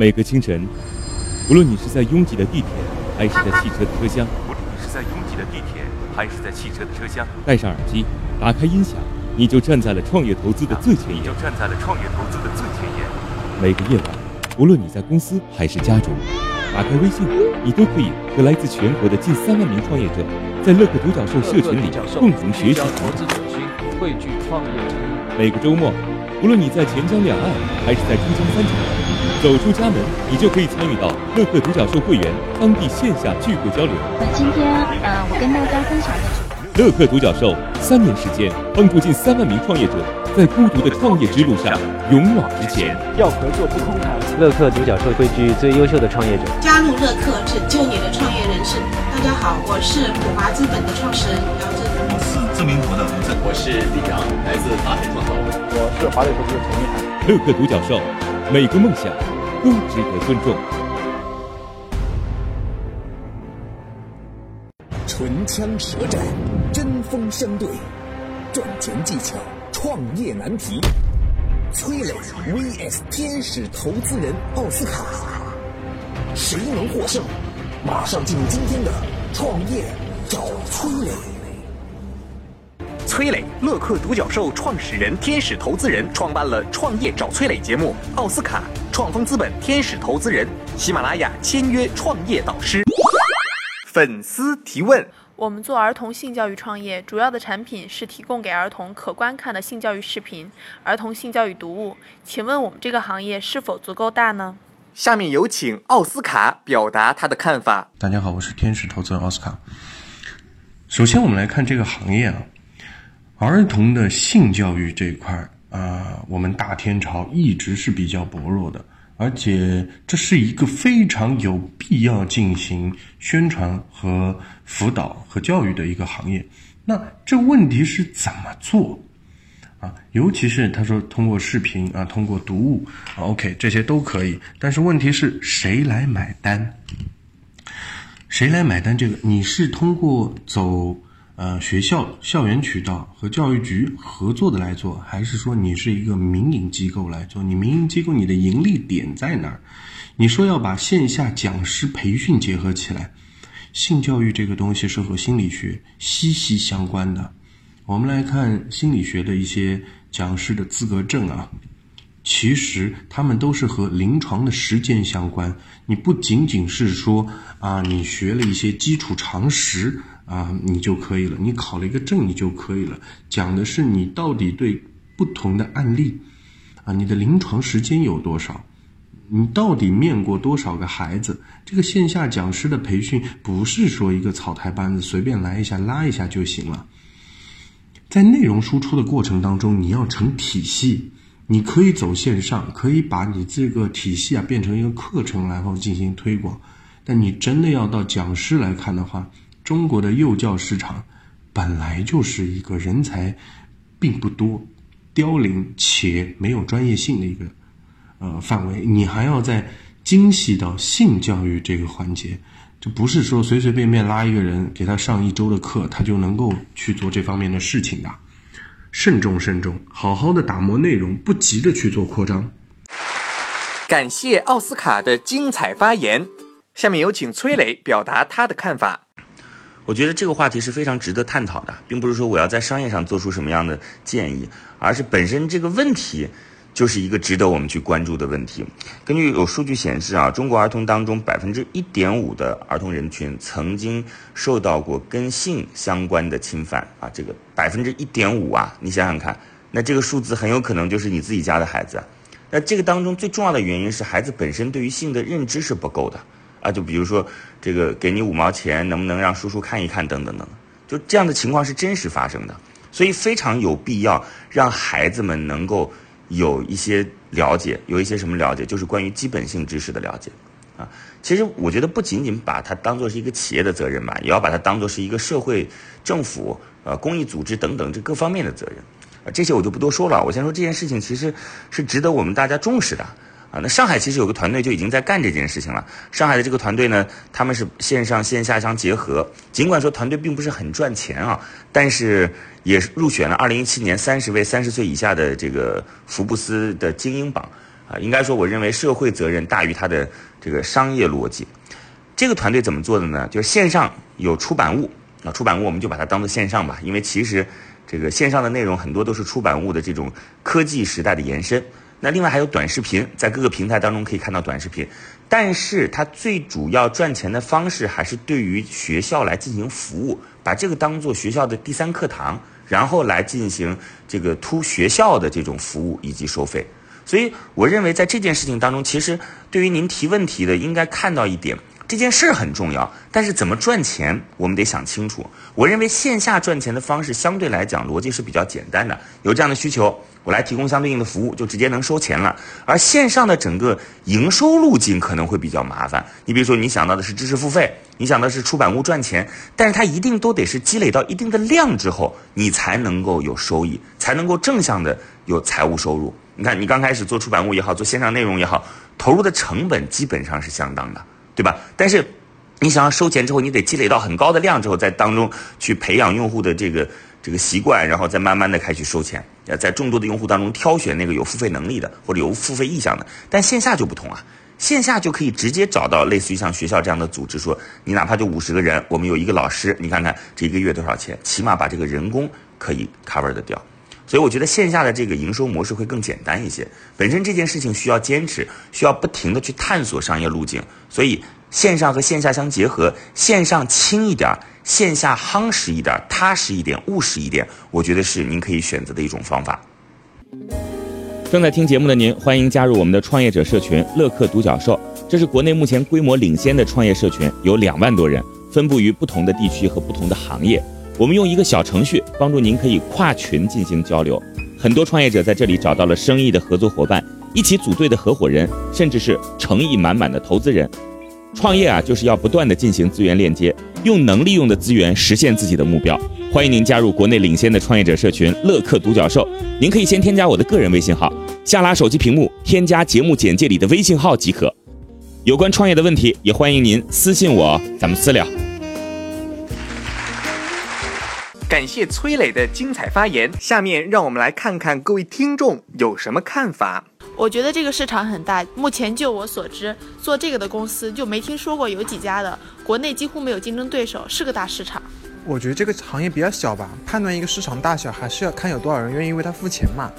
每个清晨，无论你是在拥挤的地铁，还是在汽车的车厢，无论你是在拥挤的地铁，还是在汽车的车厢，戴上耳机，打开音响，你就站在了创业投资的最前沿。你就站在了创业投资的最前沿。每个夜晚，无论你在公司还是家中，打开微信，你都可以和来自全国的近三万名创业者，在乐客独角兽社群里共同学习投资者群，汇聚创业者。每个周末，无论你在钱江两岸还是在珠江三角洲，走出家门，你就可以参与到乐客独角兽会员当地线下聚会交流。那今天，呃，我跟大家分享的是乐客独角兽三年时间，帮助近三万名创业者在孤独的创业之路上勇往直前。要合作不空谈。乐客独角兽汇聚最优秀的创业者，加入乐客，拯救你的创业人生。大家好，我是普华资本的创始人姚振。我是知名博的吴正，我是李阳，来自华美创投。我是华北投资的陈一涵。乐客独角兽，每个梦想都值得尊重。唇枪舌战，针锋相对，赚钱技巧，创业难题。崔磊 vs 天使投资人奥斯卡，谁能获胜？马上进入今天的创业找崔磊。崔磊，乐客独角兽创始人、天使投资人，创办了《创业找崔磊》节目。奥斯卡，创丰资本天使投资人，喜马拉雅签约创业导师。粉丝提问：我们做儿童性教育创业，主要的产品是提供给儿童可观看的性教育视频、儿童性教育读物。请问我们这个行业是否足够大呢？下面有请奥斯卡表达他的看法。大家好，我是天使投资人奥斯卡。首先，我们来看这个行业啊。儿童的性教育这一块儿啊，我们大天朝一直是比较薄弱的，而且这是一个非常有必要进行宣传和辅导和教育的一个行业。那这问题是怎么做啊？尤其是他说通过视频啊，通过读物啊，OK，这些都可以。但是问题是谁来买单？谁来买单？这个你是通过走？呃，学校校园渠道和教育局合作的来做，还是说你是一个民营机构来做？你民营机构你的盈利点在哪儿？你说要把线下讲师培训结合起来，性教育这个东西是和心理学息息相关的。我们来看心理学的一些讲师的资格证啊，其实他们都是和临床的实践相关。你不仅仅是说啊，你学了一些基础常识。啊，你就可以了。你考了一个证，你就可以了。讲的是你到底对不同的案例，啊，你的临床时间有多少？你到底面过多少个孩子？这个线下讲师的培训不是说一个草台班子随便来一下拉一下就行了。在内容输出的过程当中，你要成体系。你可以走线上，可以把你这个体系啊变成一个课程，然后进行推广。但你真的要到讲师来看的话，中国的幼教市场本来就是一个人才并不多、凋零且没有专业性的一个呃范围，你还要在精细到性教育这个环节，这不是说随随便便拉一个人给他上一周的课，他就能够去做这方面的事情的。慎重慎重，好好的打磨内容，不急着去做扩张。感谢奥斯卡的精彩发言，下面有请崔磊表达他的看法。我觉得这个话题是非常值得探讨的，并不是说我要在商业上做出什么样的建议，而是本身这个问题就是一个值得我们去关注的问题。根据有数据显示啊，中国儿童当中百分之一点五的儿童人群曾经受到过跟性相关的侵犯啊，这个百分之一点五啊，你想想看，那这个数字很有可能就是你自己家的孩子。那这个当中最重要的原因是孩子本身对于性的认知是不够的。啊，就比如说，这个给你五毛钱，能不能让叔叔看一看？等等等，就这样的情况是真实发生的，所以非常有必要让孩子们能够有一些了解，有一些什么了解，就是关于基本性知识的了解。啊，其实我觉得不仅仅把它当做是一个企业的责任吧，也要把它当做是一个社会、政府、呃公益组织等等这各方面的责任。啊，这些我就不多说了。我先说这件事情其实是值得我们大家重视的。啊，那上海其实有个团队就已经在干这件事情了。上海的这个团队呢，他们是线上线下相结合。尽管说团队并不是很赚钱啊，但是也入选了2017年三十位三十岁以下的这个福布斯的精英榜。啊，应该说我认为社会责任大于它的这个商业逻辑。这个团队怎么做的呢？就是线上有出版物啊，出版物我们就把它当做线上吧，因为其实这个线上的内容很多都是出版物的这种科技时代的延伸。那另外还有短视频，在各个平台当中可以看到短视频，但是它最主要赚钱的方式还是对于学校来进行服务，把这个当做学校的第三课堂，然后来进行这个突学校的这种服务以及收费。所以我认为在这件事情当中，其实对于您提问题的应该看到一点。这件事很重要，但是怎么赚钱，我们得想清楚。我认为线下赚钱的方式相对来讲逻辑是比较简单的，有这样的需求，我来提供相对应的服务，就直接能收钱了。而线上的整个营收路径可能会比较麻烦。你比如说，你想到的是知识付费，你想的是出版物赚钱，但是它一定都得是积累到一定的量之后，你才能够有收益，才能够正向的有财务收入。你看，你刚开始做出版物也好，做线上内容也好，投入的成本基本上是相当的。对吧？但是，你想要收钱之后，你得积累到很高的量之后，在当中去培养用户的这个这个习惯，然后再慢慢的开始收钱。要在众多的用户当中挑选那个有付费能力的或者有付费意向的。但线下就不同啊，线下就可以直接找到类似于像学校这样的组织，说你哪怕就五十个人，我们有一个老师，你看看这一个月多少钱，起码把这个人工可以 cover 的掉。所以我觉得线下的这个营收模式会更简单一些。本身这件事情需要坚持，需要不停的去探索商业路径。所以线上和线下相结合，线上轻一点，线下夯实一点，踏实一点，务实一点，我觉得是您可以选择的一种方法。正在听节目的您，欢迎加入我们的创业者社群乐客独角兽。这是国内目前规模领先的创业社群，有两万多人，分布于不同的地区和不同的行业。我们用一个小程序帮助您，可以跨群进行交流。很多创业者在这里找到了生意的合作伙伴，一起组队的合伙人，甚至是诚意满满的投资人。创业啊，就是要不断的进行资源链接，用能利用的资源实现自己的目标。欢迎您加入国内领先的创业者社群乐客独角兽。您可以先添加我的个人微信号，下拉手机屏幕添加节目简介里的微信号即可。有关创业的问题，也欢迎您私信我，咱们私聊。感谢崔磊的精彩发言。下面让我们来看看各位听众有什么看法。我觉得这个市场很大，目前就我所知，做这个的公司就没听说过有几家的，国内几乎没有竞争对手，是个大市场。我觉得这个行业比较小吧，判断一个市场大小还是要看有多少人愿意为它付钱嘛。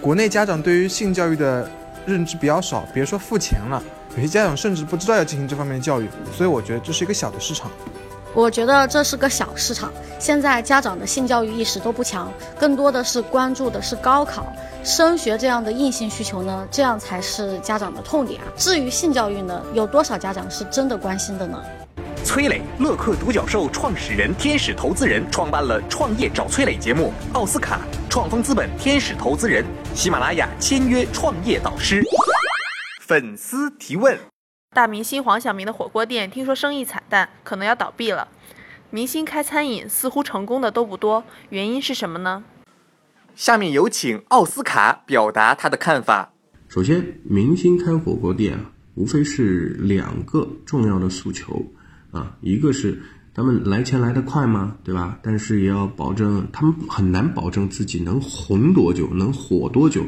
国内家长对于性教育的认知比较少，别说付钱了，有些家长甚至不知道要进行这方面的教育，所以我觉得这是一个小的市场。我觉得这是个小市场。现在家长的性教育意识都不强，更多的是关注的是高考、升学这样的硬性需求呢，这样才是家长的痛点啊。至于性教育呢，有多少家长是真的关心的呢？崔磊，乐客独角兽创始人、天使投资人，创办了《创业找崔磊》节目。奥斯卡创丰资本天使投资人，喜马拉雅签约创业导师。粉丝提问。大明星黄晓明的火锅店听说生意惨淡，可能要倒闭了。明星开餐饮似乎成功的都不多，原因是什么呢？下面有请奥斯卡表达他的看法。首先，明星开火锅店啊，无非是两个重要的诉求啊，一个是他们来钱来得快吗？对吧？但是也要保证他们很难保证自己能红多久，能火多久。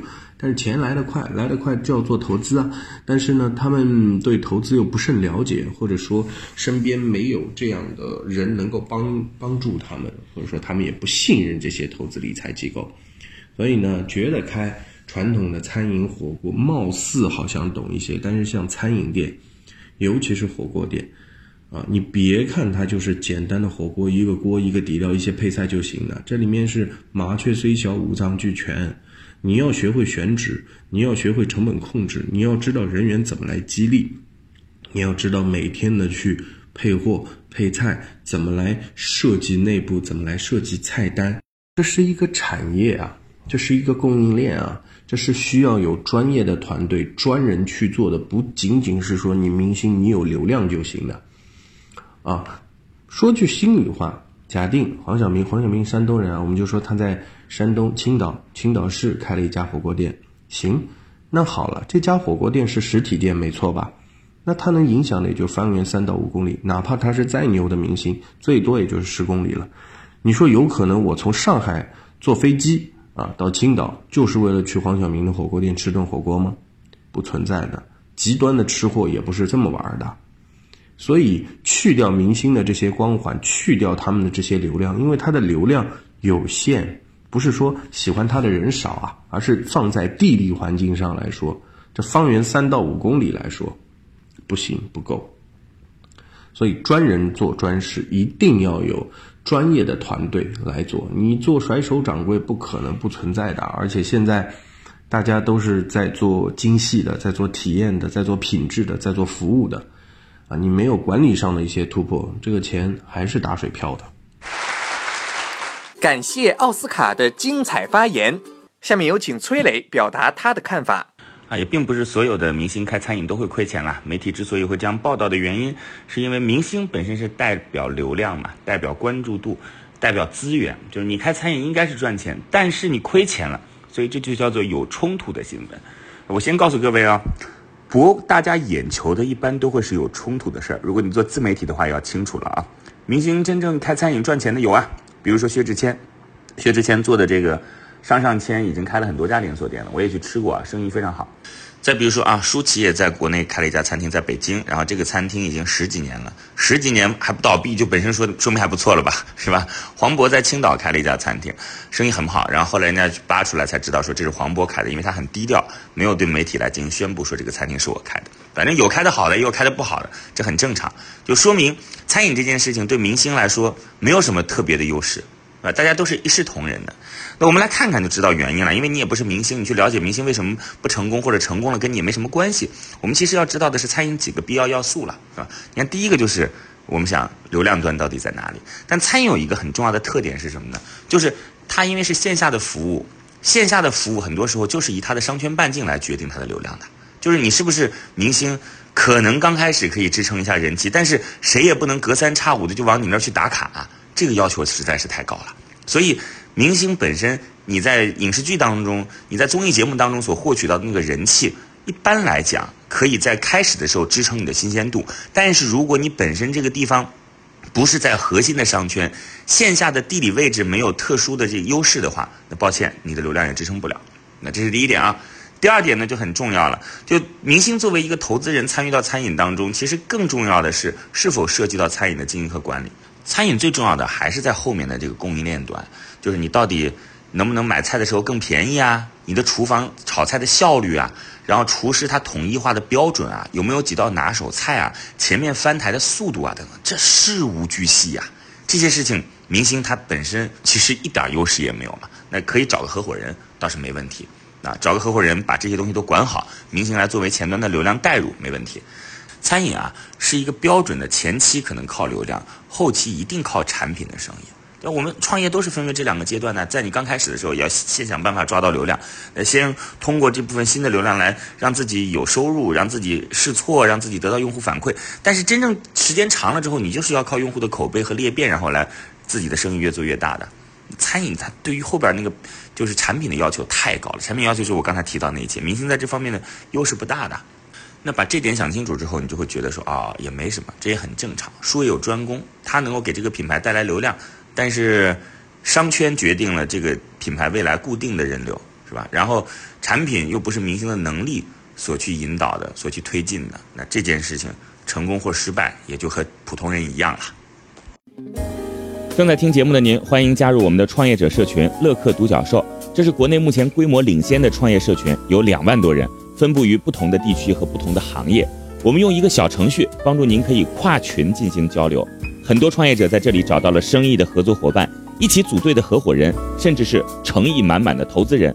但是钱来得快，来得快就要做投资啊。但是呢，他们对投资又不甚了解，或者说身边没有这样的人能够帮帮助他们，或者说他们也不信任这些投资理财机构，所以呢，觉得开传统的餐饮火锅，貌似好像懂一些，但是像餐饮店，尤其是火锅店，啊，你别看它就是简单的火锅，一个锅一个底料一些配菜就行了，这里面是麻雀虽小五脏俱全。你要学会选址，你要学会成本控制，你要知道人员怎么来激励，你要知道每天的去配货配菜，怎么来设计内部，怎么来设计菜单。这是一个产业啊，这是一个供应链啊，这是需要有专业的团队专人去做的，不仅仅是说你明星你有流量就行的。啊，说句心里话，假定黄晓明，黄晓明山东人啊，我们就说他在。山东青岛青岛市开了一家火锅店，行，那好了，这家火锅店是实体店，没错吧？那它能影响的也就方圆三到五公里，哪怕他是再牛的明星，最多也就是十公里了。你说有可能我从上海坐飞机啊到青岛，就是为了去黄晓明的火锅店吃顿火锅吗？不存在的。极端的吃货也不是这么玩的。所以去掉明星的这些光环，去掉他们的这些流量，因为他的流量有限，不是说喜欢他的人少啊，而是放在地理环境上来说，这方圆三到五公里来说，不行不够。所以专人做专事，一定要有专业的团队来做。你做甩手掌柜不可能不存在的，而且现在大家都是在做精细的，在做体验的，在做品质的，在做服务的。啊，你没有管理上的一些突破，这个钱还是打水漂的。感谢奥斯卡的精彩发言，下面有请崔磊表达他的看法。啊，也并不是所有的明星开餐饮都会亏钱啦。媒体之所以会这样报道的原因，是因为明星本身是代表流量嘛，代表关注度，代表资源，就是你开餐饮应该是赚钱，但是你亏钱了，所以这就叫做有冲突的新闻。我先告诉各位啊。博大家眼球的，一般都会是有冲突的事儿。如果你做自媒体的话，要清楚了啊。明星真正开餐饮赚钱的有啊，比如说薛之谦，薛之谦做的这个上上签已经开了很多家连锁店了，我也去吃过啊，生意非常好。再比如说啊，舒淇也在国内开了一家餐厅，在北京，然后这个餐厅已经十几年了，十几年还不倒闭，就本身说说明还不错了吧，是吧？黄渤在青岛开了一家餐厅，生意很好，然后后来人家扒出来才知道说这是黄渤开的，因为他很低调，没有对媒体来进行宣布说这个餐厅是我开的。反正有开的好的，也有开的不好的，这很正常，就说明餐饮这件事情对明星来说没有什么特别的优势。啊，大家都是一视同仁的。那我们来看看就知道原因了。因为你也不是明星，你去了解明星为什么不成功或者成功了，跟你也没什么关系。我们其实要知道的是餐饮几个必要要素了，是吧？你看，第一个就是我们想流量端到底在哪里？但餐饮有一个很重要的特点是什么呢？就是它因为是线下的服务，线下的服务很多时候就是以它的商圈半径来决定它的流量的。就是你是不是明星，可能刚开始可以支撑一下人气，但是谁也不能隔三差五的就往你那儿去打卡。这个要求实在是太高了，所以明星本身你在影视剧当中，你在综艺节目当中所获取到的那个人气，一般来讲可以在开始的时候支撑你的新鲜度。但是如果你本身这个地方不是在核心的商圈，线下的地理位置没有特殊的这优势的话，那抱歉，你的流量也支撑不了。那这是第一点啊。第二点呢就很重要了，就明星作为一个投资人参与到餐饮当中，其实更重要的是是否涉及到餐饮的经营和管理。餐饮最重要的还是在后面的这个供应链端，就是你到底能不能买菜的时候更便宜啊？你的厨房炒菜的效率啊，然后厨师他统一化的标准啊，有没有几道拿手菜啊？前面翻台的速度啊等等，这事无巨细呀。这些事情，明星他本身其实一点优势也没有嘛。那可以找个合伙人倒是没问题，啊，找个合伙人把这些东西都管好，明星来作为前端的流量带入没问题。餐饮啊，是一个标准的前期可能靠流量，后期一定靠产品的生意。那我们创业都是分为这两个阶段的，在你刚开始的时候，要先想办法抓到流量，呃，先通过这部分新的流量来让自己有收入，让自己试错，让自己得到用户反馈。但是真正时间长了之后，你就是要靠用户的口碑和裂变，然后来自己的生意越做越大的。餐饮它对于后边那个就是产品的要求太高了，产品要求是我刚才提到那一些，明星在这方面的优势不大的。那把这点想清楚之后，你就会觉得说啊，也没什么，这也很正常。术业有专攻，它能够给这个品牌带来流量，但是商圈决定了这个品牌未来固定的人流，是吧？然后产品又不是明星的能力所去引导的、所去推进的，那这件事情成功或失败，也就和普通人一样了。正在听节目的您，欢迎加入我们的创业者社群“乐客独角兽”，这是国内目前规模领先的创业社群，有两万多人。分布于不同的地区和不同的行业，我们用一个小程序帮助您可以跨群进行交流。很多创业者在这里找到了生意的合作伙伴，一起组队的合伙人，甚至是诚意满满的投资人。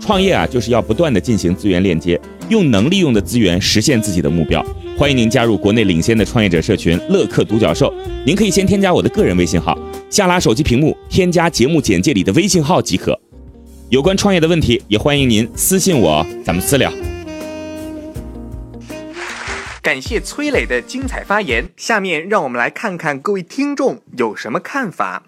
创业啊，就是要不断的进行资源链接，用能利用的资源实现自己的目标。欢迎您加入国内领先的创业者社群“乐客独角兽”。您可以先添加我的个人微信号，下拉手机屏幕添加节目简介里的微信号即可。有关创业的问题，也欢迎您私信我，咱们私聊。感谢崔磊的精彩发言，下面让我们来看看各位听众有什么看法。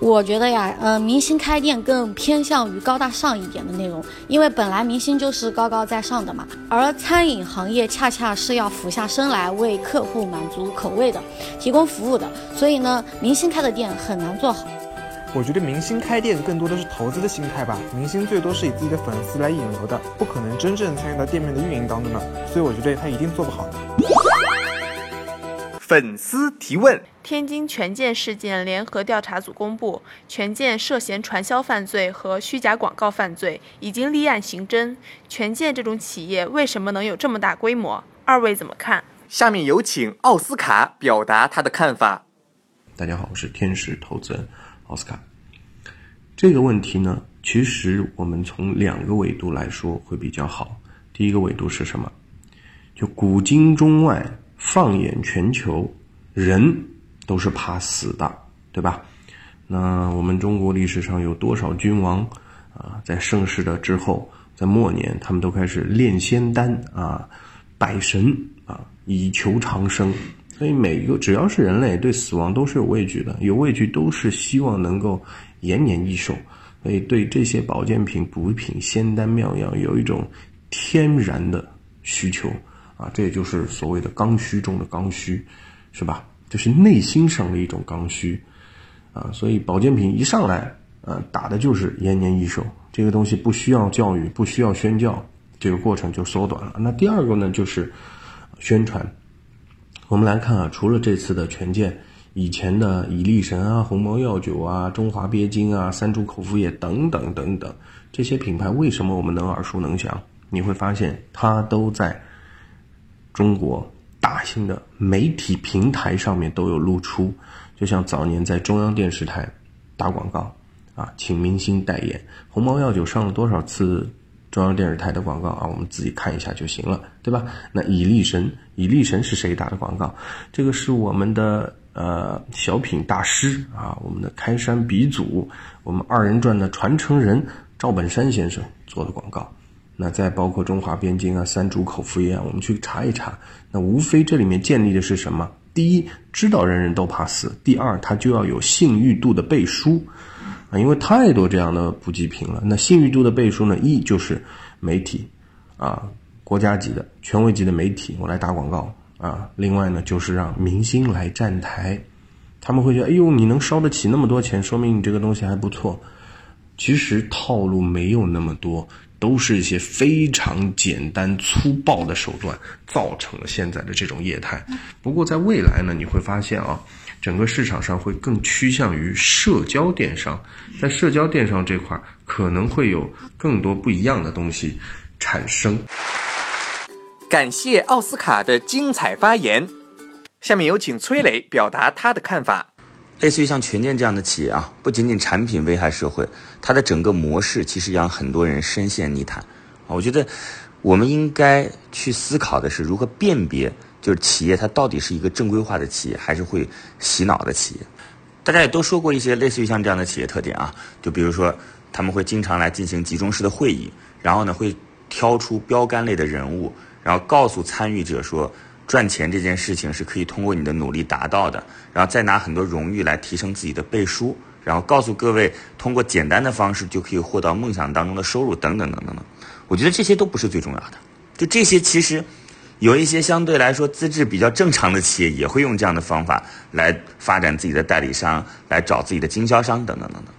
我觉得呀，呃，明星开店更偏向于高大上一点的内容，因为本来明星就是高高在上的嘛，而餐饮行业恰恰是要俯下身来为客户满足口味的，提供服务的，所以呢，明星开的店很难做好。我觉得明星开店更多的是投资的心态吧，明星最多是以自己的粉丝来引流的，不可能真正参与到店面的运营当中的，所以我觉得他一定做不好。粉丝提问：天津权健事件联合调查组公布，权健涉嫌传销犯罪和虚假广告犯罪，已经立案刑侦。权健这种企业为什么能有这么大规模？二位怎么看？下面有请奥斯卡表达他的看法。大家好，我是天使投资人奥斯卡。这个问题呢，其实我们从两个维度来说会比较好。第一个维度是什么？就古今中外。放眼全球，人都是怕死的，对吧？那我们中国历史上有多少君王啊，在盛世的之后，在末年，他们都开始炼仙丹啊，拜神啊，以求长生。所以每一个只要是人类，对死亡都是有畏惧的，有畏惧都是希望能够延年益寿。所以对这些保健品、补品、仙丹妙药有一种天然的需求。啊，这也就是所谓的刚需中的刚需，是吧？这是内心上的一种刚需，啊，所以保健品一上来，呃，打的就是延年益寿，这个东西不需要教育，不需要宣教，这个过程就缩短了。那第二个呢，就是宣传。我们来看啊，除了这次的权健，以前的以力神啊、鸿茅药酒啊、中华鳖精啊、三株口服液等等等等这些品牌，为什么我们能耳熟能详？你会发现，它都在。中国大型的媒体平台上面都有露出，就像早年在中央电视台打广告啊，请明星代言，鸿茅药酒上了多少次中央电视台的广告啊？我们自己看一下就行了，对吧？那以力神，以力神是谁打的广告？这个是我们的呃小品大师啊，我们的开山鼻祖，我们二人转的传承人赵本山先生做的广告。那再包括中华边境啊、三主口服液啊，我们去查一查。那无非这里面建立的是什么？第一，知道人人都怕死；第二，他就要有信誉度的背书啊，因为太多这样的补给品了。那信誉度的背书呢？一就是媒体啊，国家级的、权威级的媒体，我来打广告啊。另外呢，就是让明星来站台，他们会觉得，哎呦，你能烧得起那么多钱，说明你这个东西还不错。其实套路没有那么多。都是一些非常简单粗暴的手段，造成了现在的这种业态。不过在未来呢，你会发现啊，整个市场上会更趋向于社交电商，在社交电商这块可能会有更多不一样的东西产生。感谢奥斯卡的精彩发言，下面有请崔磊表达他的看法。类似于像权健这样的企业啊，不仅仅产品危害社会，它的整个模式其实让很多人深陷泥潭啊。我觉得我们应该去思考的是如何辨别，就是企业它到底是一个正规化的企业，还是会洗脑的企业。大家也都说过一些类似于像这样的企业特点啊，就比如说他们会经常来进行集中式的会议，然后呢会挑出标杆类的人物，然后告诉参与者说。赚钱这件事情是可以通过你的努力达到的，然后再拿很多荣誉来提升自己的背书，然后告诉各位通过简单的方式就可以获得梦想当中的收入等等等等等。我觉得这些都不是最重要的，就这些其实有一些相对来说资质比较正常的企业也会用这样的方法来发展自己的代理商，来找自己的经销商等等等等。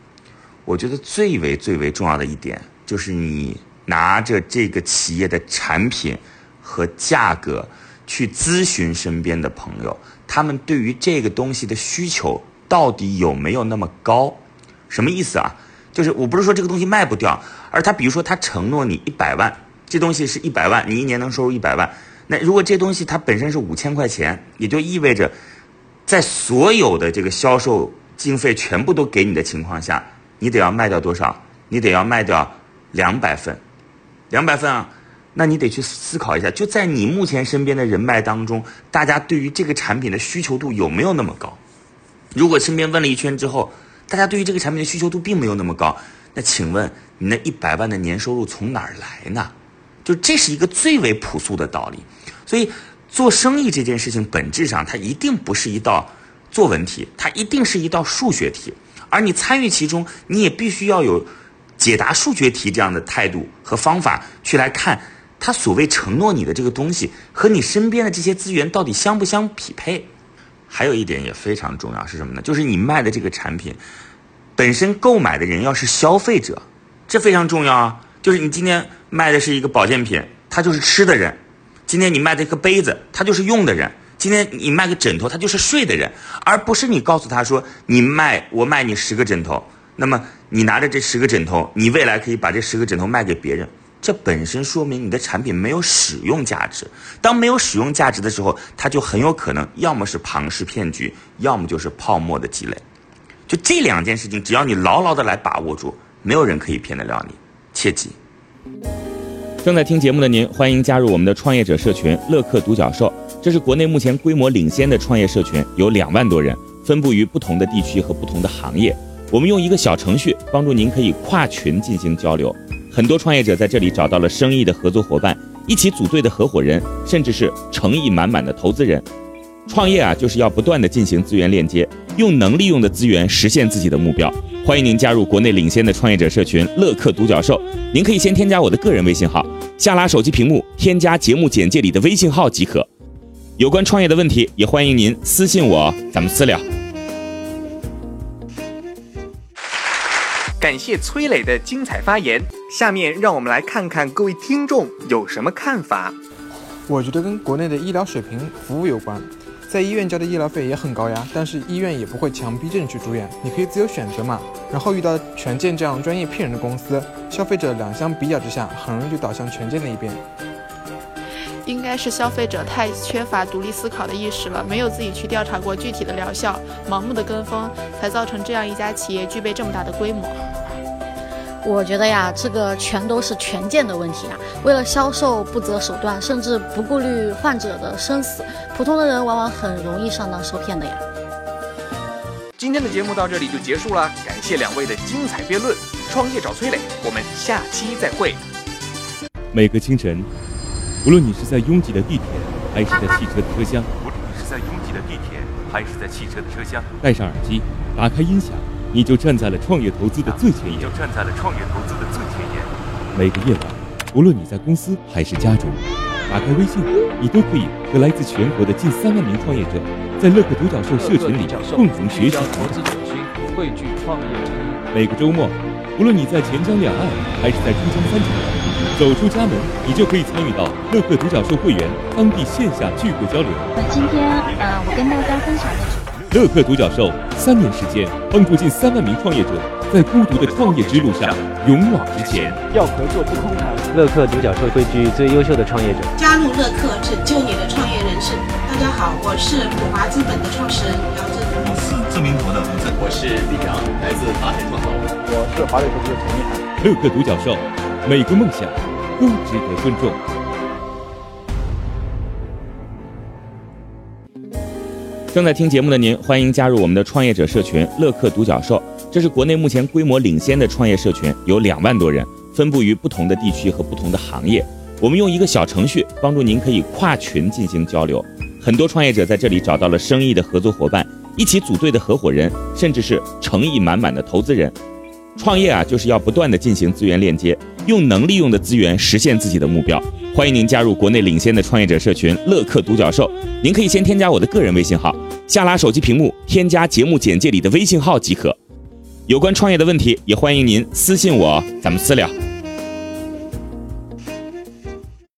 我觉得最为最为重要的一点就是你拿着这个企业的产品和价格。去咨询身边的朋友，他们对于这个东西的需求到底有没有那么高？什么意思啊？就是我不是说这个东西卖不掉，而他比如说他承诺你一百万，这东西是一百万，你一年能收入一百万。那如果这东西它本身是五千块钱，也就意味着，在所有的这个销售经费全部都给你的情况下，你得要卖掉多少？你得要卖掉两百份，两百份啊。那你得去思考一下，就在你目前身边的人脉当中，大家对于这个产品的需求度有没有那么高？如果身边问了一圈之后，大家对于这个产品的需求度并没有那么高，那请问你那一百万的年收入从哪儿来呢？就这是一个最为朴素的道理。所以做生意这件事情本质上它一定不是一道作文题，它一定是一道数学题，而你参与其中，你也必须要有解答数学题这样的态度和方法去来看。他所谓承诺你的这个东西和你身边的这些资源到底相不相匹配？还有一点也非常重要是什么呢？就是你卖的这个产品，本身购买的人要是消费者，这非常重要啊。就是你今天卖的是一个保健品，他就是吃的人；今天你卖的一个杯子，他就是用的人；今天你卖个枕头，他就是睡的人，而不是你告诉他说你卖我卖你十个枕头，那么你拿着这十个枕头，你未来可以把这十个枕头卖给别人。这本身说明你的产品没有使用价值。当没有使用价值的时候，它就很有可能要么是庞氏骗局，要么就是泡沫的积累。就这两件事情，只要你牢牢的来把握住，没有人可以骗得了你。切记。正在听节目的您，欢迎加入我们的创业者社群乐客独角兽。这是国内目前规模领先的创业社群，有两万多人，分布于不同的地区和不同的行业。我们用一个小程序帮助您可以跨群进行交流。很多创业者在这里找到了生意的合作伙伴，一起组队的合伙人，甚至是诚意满满的投资人。创业啊，就是要不断的进行资源链接，用能利用的资源实现自己的目标。欢迎您加入国内领先的创业者社群乐客独角兽。您可以先添加我的个人微信号，下拉手机屏幕添加节目简介里的微信号即可。有关创业的问题，也欢迎您私信我，咱们私聊。感谢崔磊的精彩发言。下面让我们来看看各位听众有什么看法。我觉得跟国内的医疗水平、服务有关。在医院交的医疗费也很高呀，但是医院也不会强逼着你去住院，你可以自由选择嘛。然后遇到权健这样专业骗人的公司，消费者两相比较之下，很容易就倒向权健那一边。应该是消费者太缺乏独立思考的意识了，没有自己去调查过具体的疗效，盲目的跟风，才造成这样一家企业具备这么大的规模。我觉得呀，这个全都是权健的问题啊！为了销售不择手段，甚至不顾虑患者的生死，普通的人往往很容易上当受骗的呀。今天的节目到这里就结束了，感谢两位的精彩辩论。创业找崔磊，我们下期再会。每个清晨，无论你是在拥挤的地铁，还是在汽车的车厢，无论你是在拥挤的地铁，还是在汽车的车厢，戴上耳机，打开音响。你就站在了创业投资的最前沿。就站在了创业投资的最前沿。每个夜晚，无论你在公司还是家中，打开微信，你都可以和来自全国的近三万名创业者，在乐客独角兽社群里共同学习投资者群，汇聚创业者。每个周末，无论你在钱江两岸还是在珠江三角洲，走出家门，你就可以参与到乐客独角兽会员当地线下聚会交流。今天，呃，我跟大家分享的是。乐客独角兽三年时间，帮助近三万名创业者在孤独的创业之路上勇往直前。要合作不空谈。乐客独角兽汇聚最优秀的创业者，加入乐客，拯救你的创业人生。大家好，我是普华资本的创始人姚振。我是自明博的吴振，我是李阳，来自华海创投。我是华磊投资的陈一涵。乐客独角兽，每个梦想都值得尊重。正在听节目的您，欢迎加入我们的创业者社群乐客独角兽。这是国内目前规模领先的创业社群，有两万多人，分布于不同的地区和不同的行业。我们用一个小程序帮助您可以跨群进行交流。很多创业者在这里找到了生意的合作伙伴，一起组队的合伙人，甚至是诚意满满的投资人。创业啊，就是要不断的进行资源链接，用能利用的资源实现自己的目标。欢迎您加入国内领先的创业者社群乐客独角兽。您可以先添加我的个人微信号，下拉手机屏幕添加节目简介里的微信号即可。有关创业的问题，也欢迎您私信我，咱们私聊。